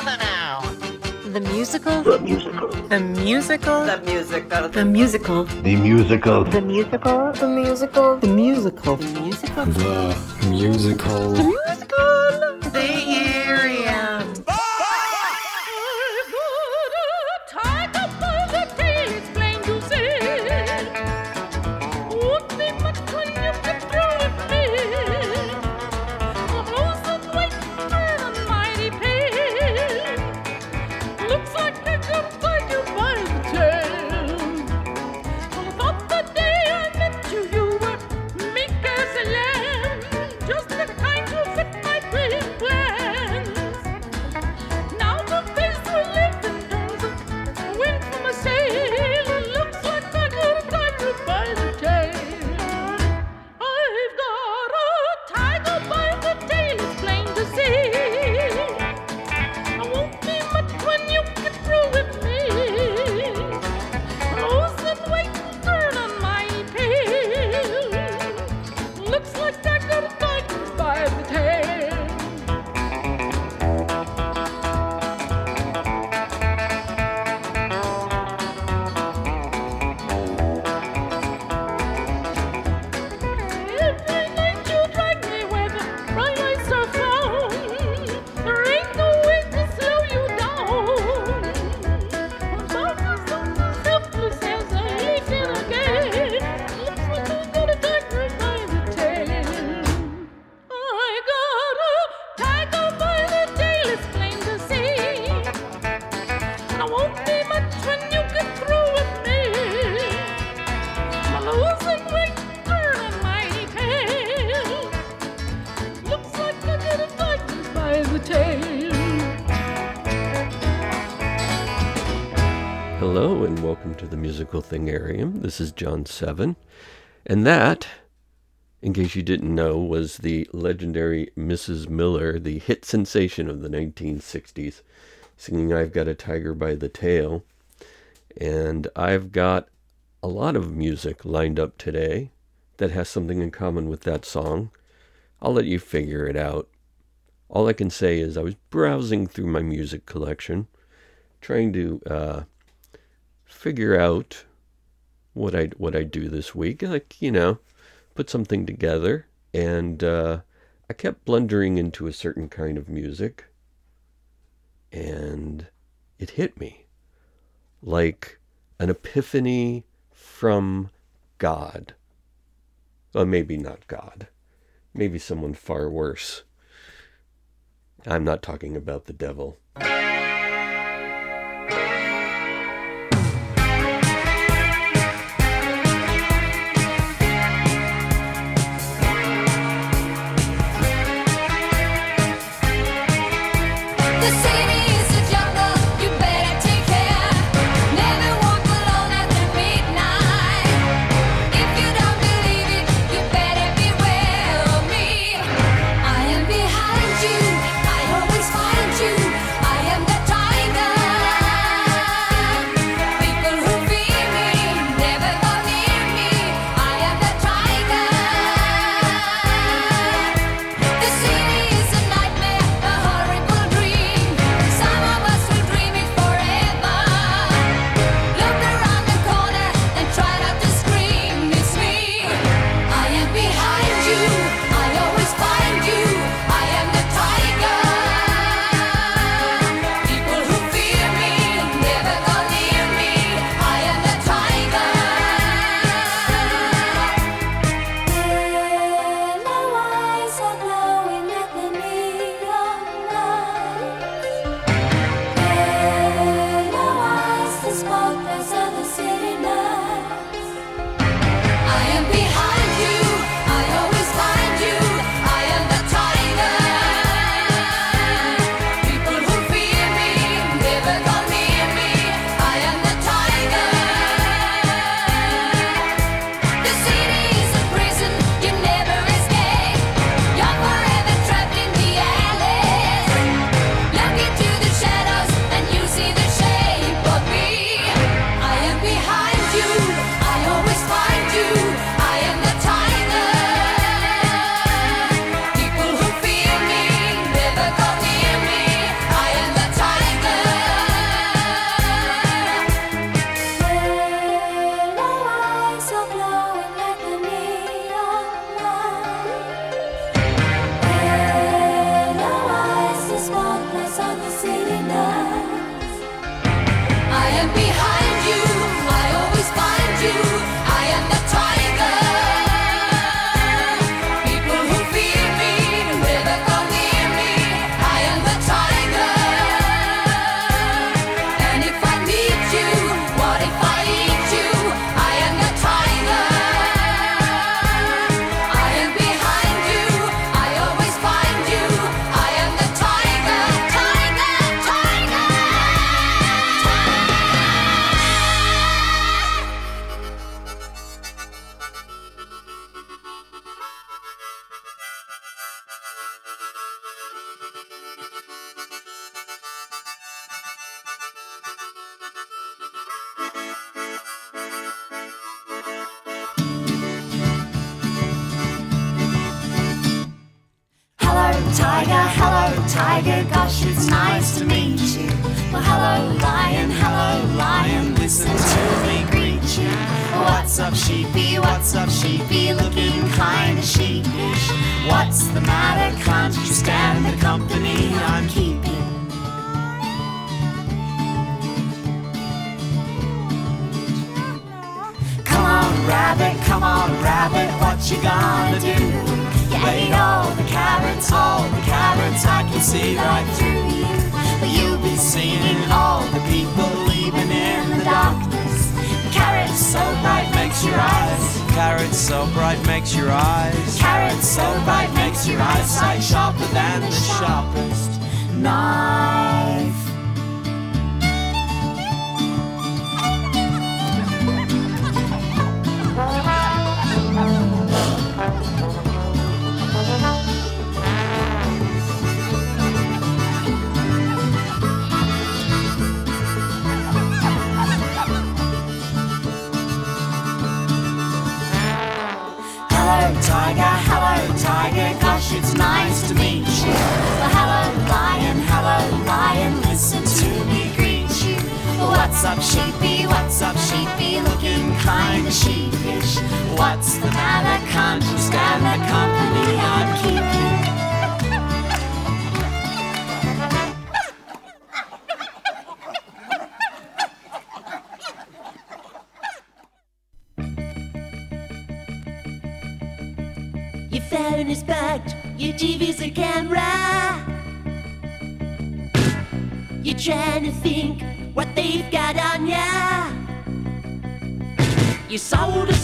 together now. The musical? The musical. The musical? The musical. The musical. The musical. The musical? The musical? The musical? The musical? The musical. The musical? Thingarium. Welcome to the Musical Thingarium. This is John Seven, and that, in case you didn't know, was the legendary Mrs. Miller, the hit sensation of the 1960s, singing "I've Got a Tiger by the Tail." And I've got a lot of music lined up today that has something in common with that song. I'll let you figure it out. All I can say is I was browsing through my music collection, trying to uh, figure out what I what I do this week. Like you know, put something together, and uh, I kept blundering into a certain kind of music, and it hit me like an epiphany from God. Well, maybe not God. Maybe someone far worse. I'm not talking about the devil. up, sheepy? What's up, sheepy? Looking kinda sheepish. What's the matter? Conscience stand the company I'm keeping. Your phone is bugged, your TV's a camera. You're trying to think You sold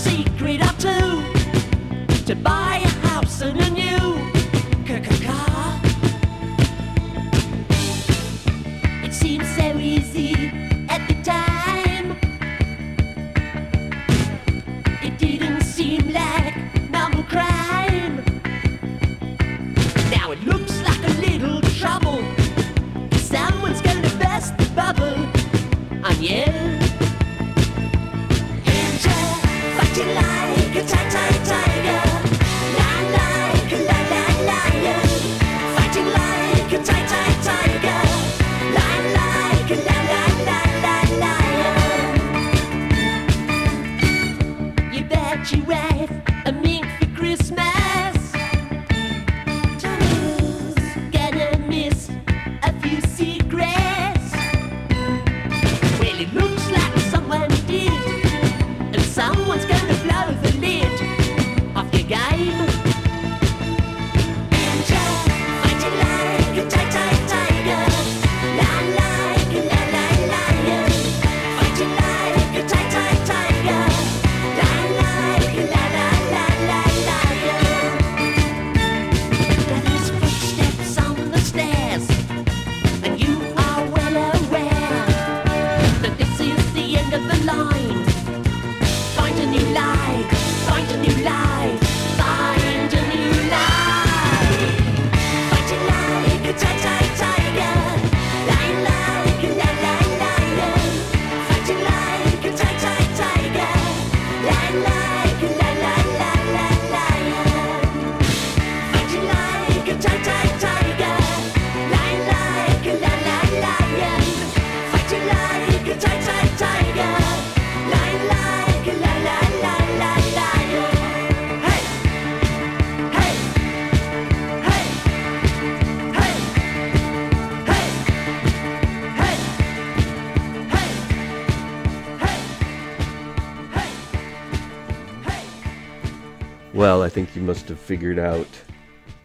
well, I think you must have figured out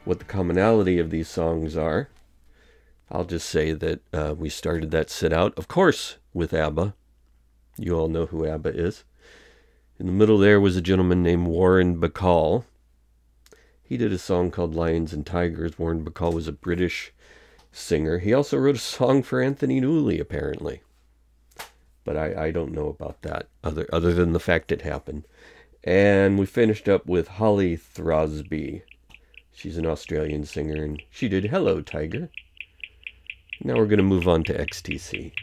what the commonality of these songs are. I'll just say that uh, we started that sit out, of course, with ABBA. You all know who ABBA is. In the middle there was a gentleman named Warren Bacall. He did a song called Lions and Tigers. Warren Bacall was a British singer. He also wrote a song for Anthony Newley, apparently. But I, I don't know about that, other, other than the fact it happened. And we finished up with Holly Throsby. She's an Australian singer, and she did Hello Tiger. Now we're going to move on to XTC.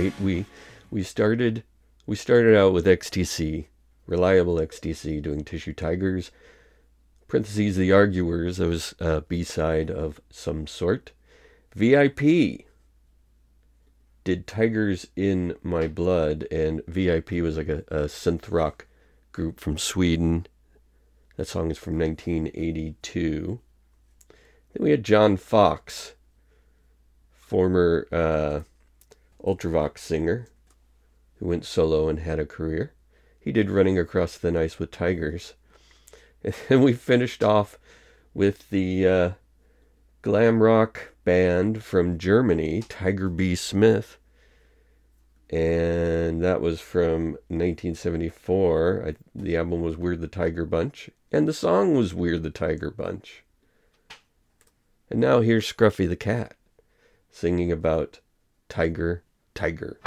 Right. We we started we started out with XTC, reliable XTC, doing Tissue Tigers. Parentheses, the Arguers. That was a B side of some sort. VIP did Tigers in My Blood, and VIP was like a, a synth rock group from Sweden. That song is from 1982. Then we had John Foxx, former uh, Ultravox singer, who went solo and had a career. He did Running Across the Ice with Tigers. And then we finished off with the uh, glam rock band from Germany, Tiger B. Smith. And that was from 1974. I, the album was We're the Tiger Bunch. And the song was We're the Tiger Bunch. And now here's Scruffy the Cat singing about Tiger. Tiger,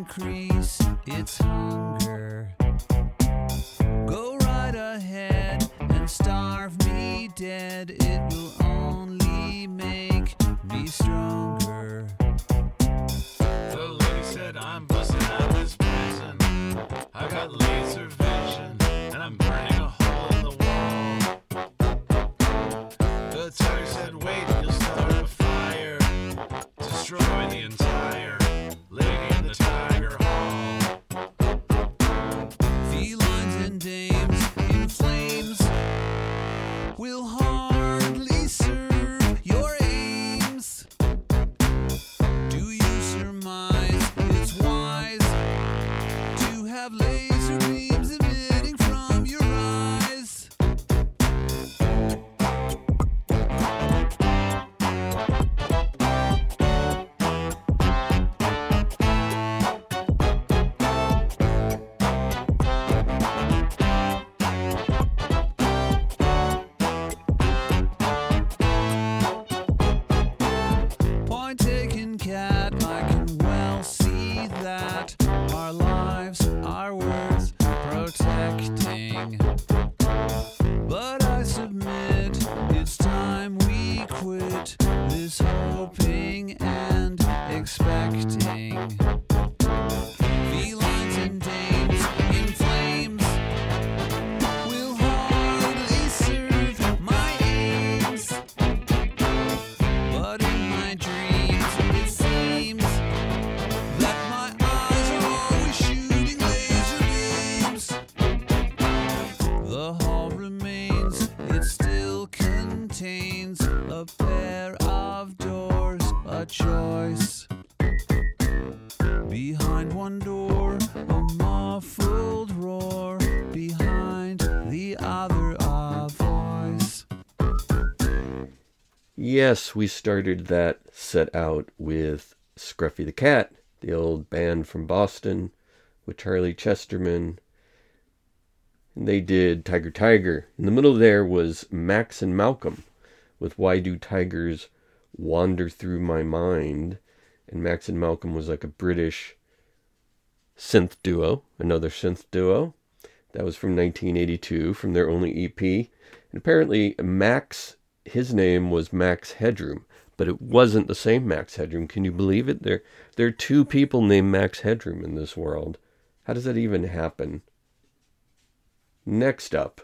increase its hunger. Go right ahead and starve me dead, it will Yes, we started that set out with Scruffy the Cat, the old band from Boston, with Charlie Chesterman. And they did Tiger Tiger. In the middle there was Max and Malcolm with Why Do Tigers Wander Through My Mind? And Max and Malcolm was like a British synth duo, another synth duo. That was from 1982 from their only EP. And apparently, Max, his name was Max Headroom, but it wasn't the same Max Headroom. Can you believe it? There, there are two people named Max Headroom in this world. How does that even happen? Next up,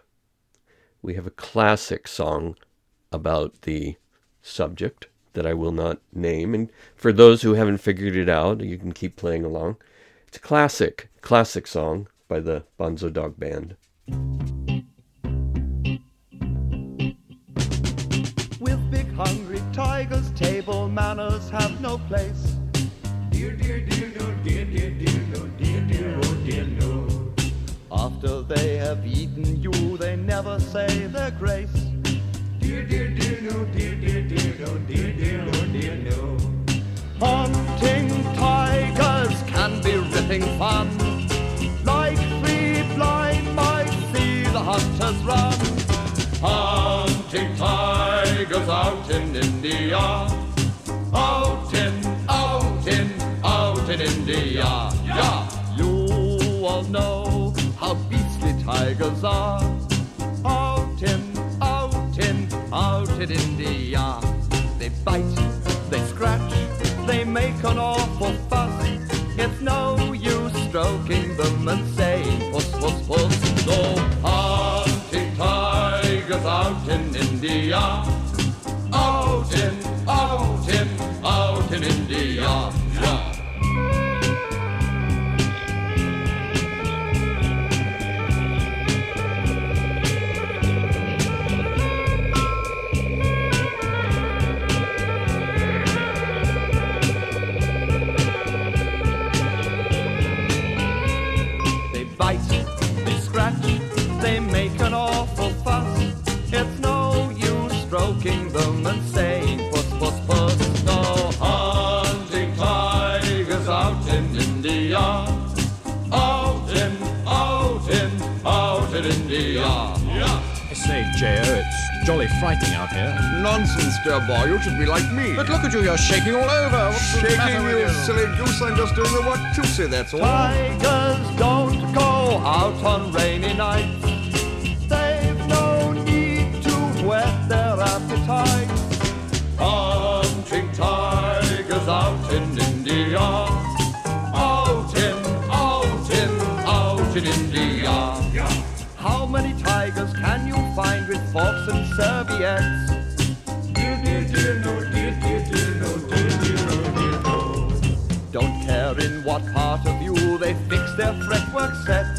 we have a classic song about the subject that I will not name. And for those who haven't figured it out, you can keep playing along. It's a classic, classic song by the Bonzo Dog Band. Table manners have no place. Dear, dear, dear, no, dear, dear, dear, no, dear, dear, oh, dear, no. After they have eaten you, they never say their grace. Dear, dear, dear, no, dear, dear, dear, no, dear, dear, oh, dear, no. Hunting tigers can be ripping fun. Like three blind mice, see the hunters run. Hunting tigers out in tigers are. Out in, out in, out in India. They bite, they scratch, they make an awful fuss. It's no use stroking them and saying puss, puss, puss. So hunting tigers out in India. J.O. It's jolly frightening out here. Nonsense, dear boy. You should be like me. But look at you. You're shaking all over. What's shaking, you, you, silly goose. I'm just doing the what to see. that's all. Tigers don't go out on rainy nights. They've no need to wet their appetite. Hunting tigers out in India. Fox and Serviettes. Don't care in what part of you they fix their fretwork set.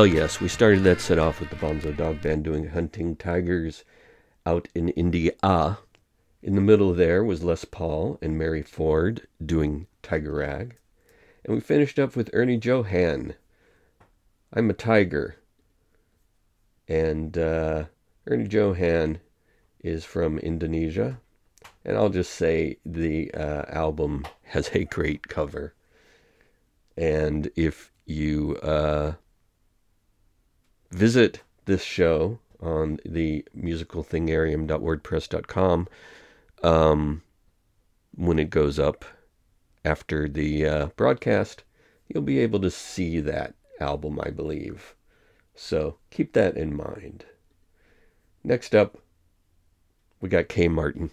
Well, yes, we started that set off with the Bonzo Dog Band doing Hunting Tigers out in India. In the middle there was Les Paul and Mary Ford doing Tiger Rag. And we finished up with Ernie Djohan. I'm a Tiger. And uh, Ernie Djohan is from Indonesia. And I'll just say the uh, album has a great cover. And if you. Uh, visit this show on the musicalthingarium.wordpress.com um, when it goes up after the uh, broadcast. You'll be able to see that album, I believe. So keep that in mind. Next up, we got Kay Martin.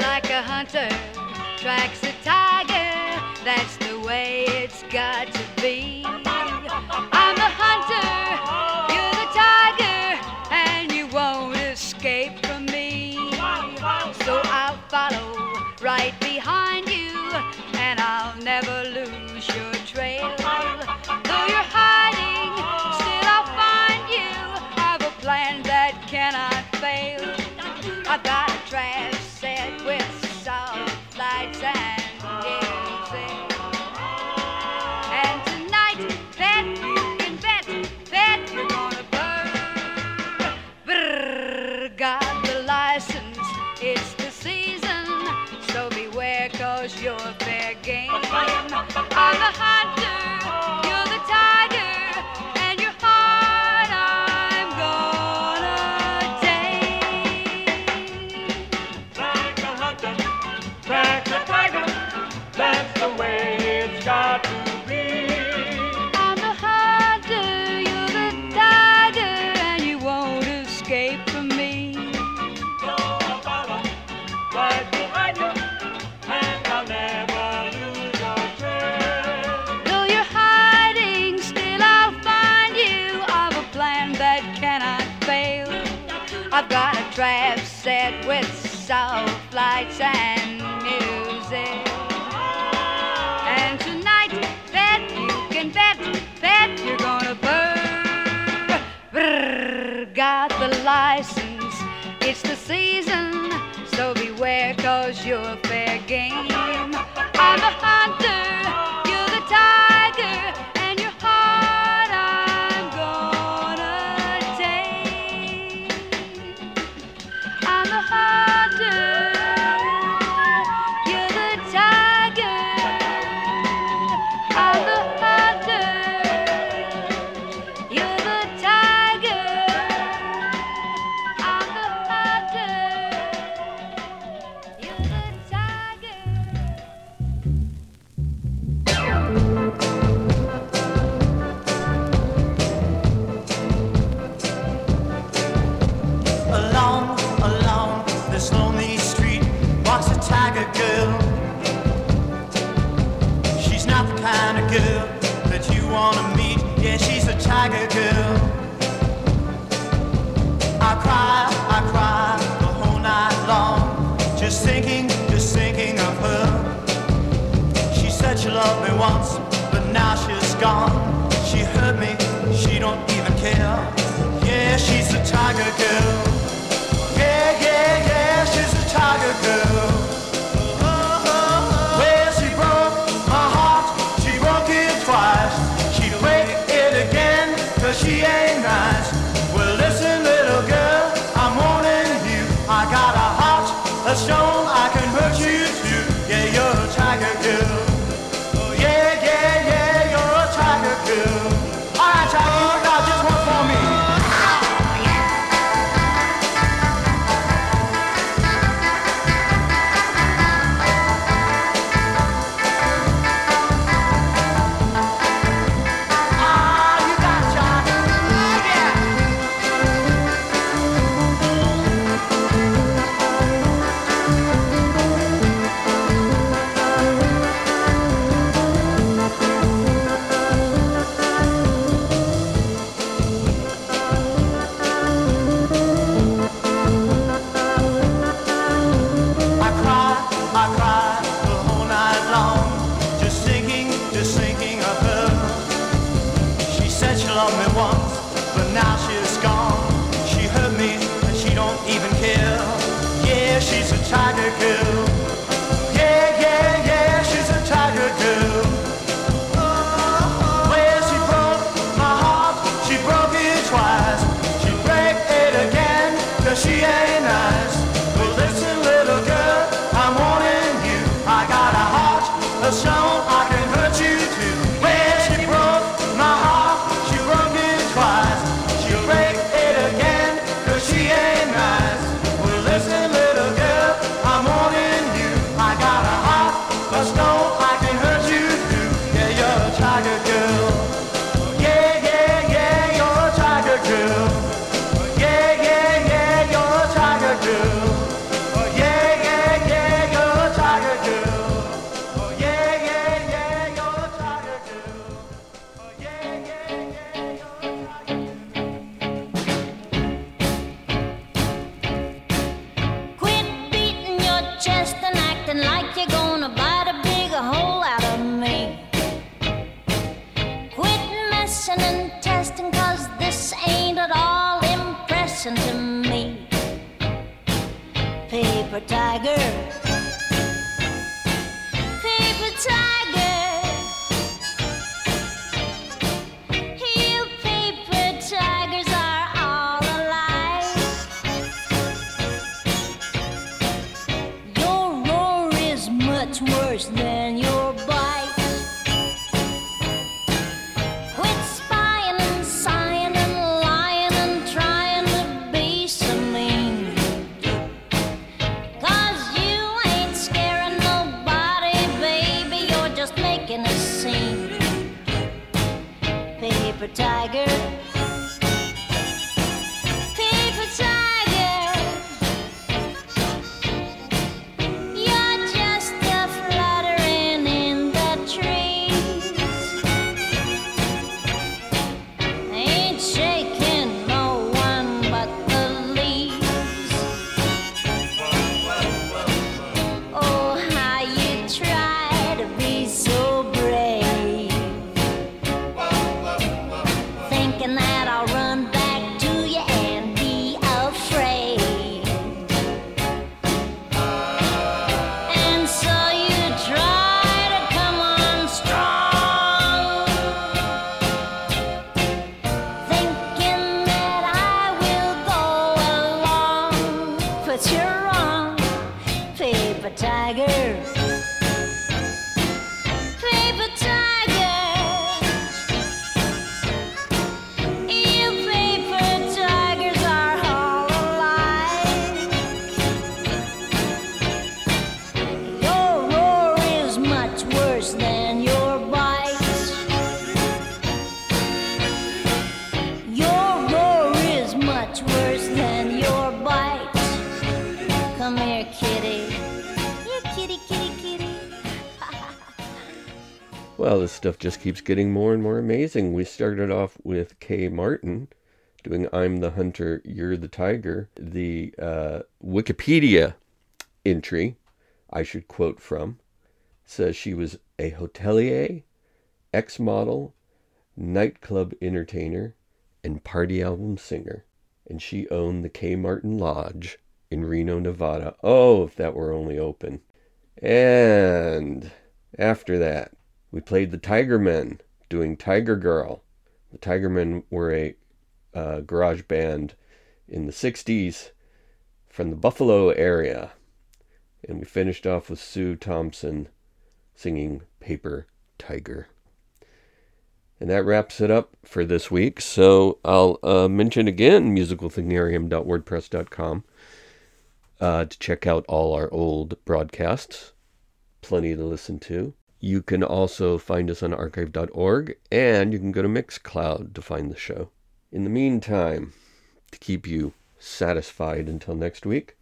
Like a hunter tracks hand. Thinking that I'll just keeps getting more and more amazing. We started off with Kay Martin doing I'm the Hunter, You're the Tiger. The uh, Wikipedia entry I should quote from says she was a hotelier, ex model, nightclub entertainer, and party album singer. And she owned the Kay Martin Lodge in Reno, Nevada. Oh, if that were only open. And after that, we played the Tigermen doing Tiger Girl. The Tigermen were a uh, garage band in the 60s from the Buffalo area. And we finished off with Sue Thompson singing Paper Tiger. And that wraps it up for this week. So I'll uh, mention again musicalthingarium.wordpress.com uh, to check out all our old broadcasts. Plenty to listen to. You can also find us on archive.org and you can go to Mixcloud to find the show. In the meantime, to keep you satisfied until next week,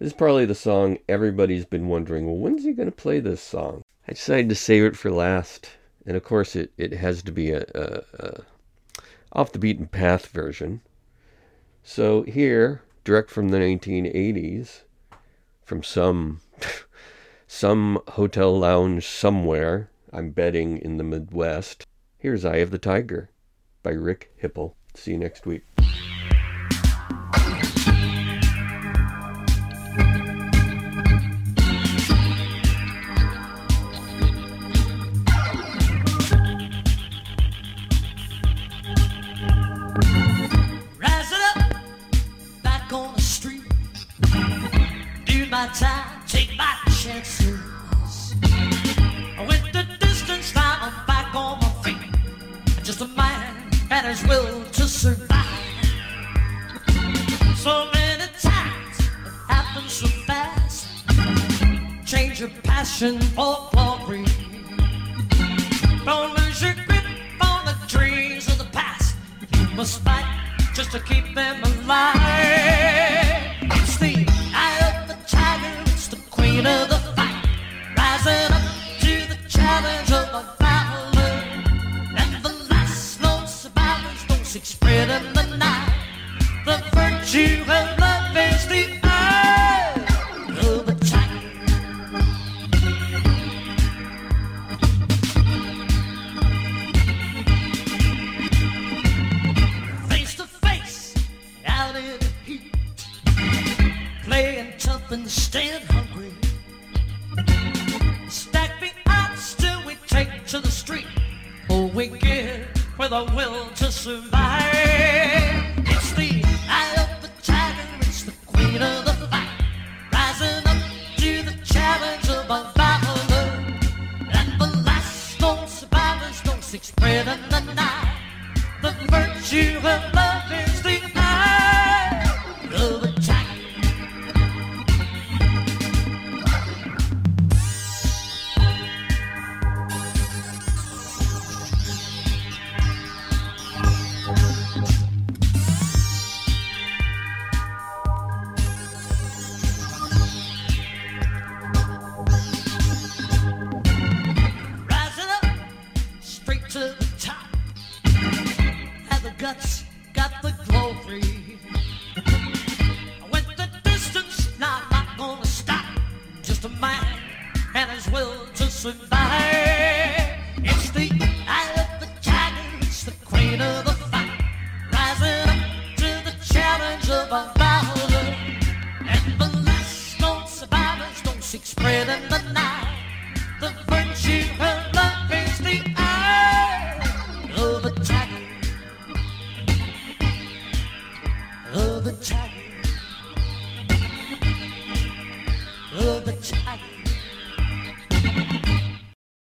this is probably the song everybody's been wondering well, when's he going to play this song? I decided to save it for last. And of course, it, it has to be a, a, a off the beaten path version. So here, direct from the 1980s, from some some hotel lounge somewhere, I'm betting in the Midwest. Here's Eye of the Tiger by Rick Hipple. See you next week. Survive.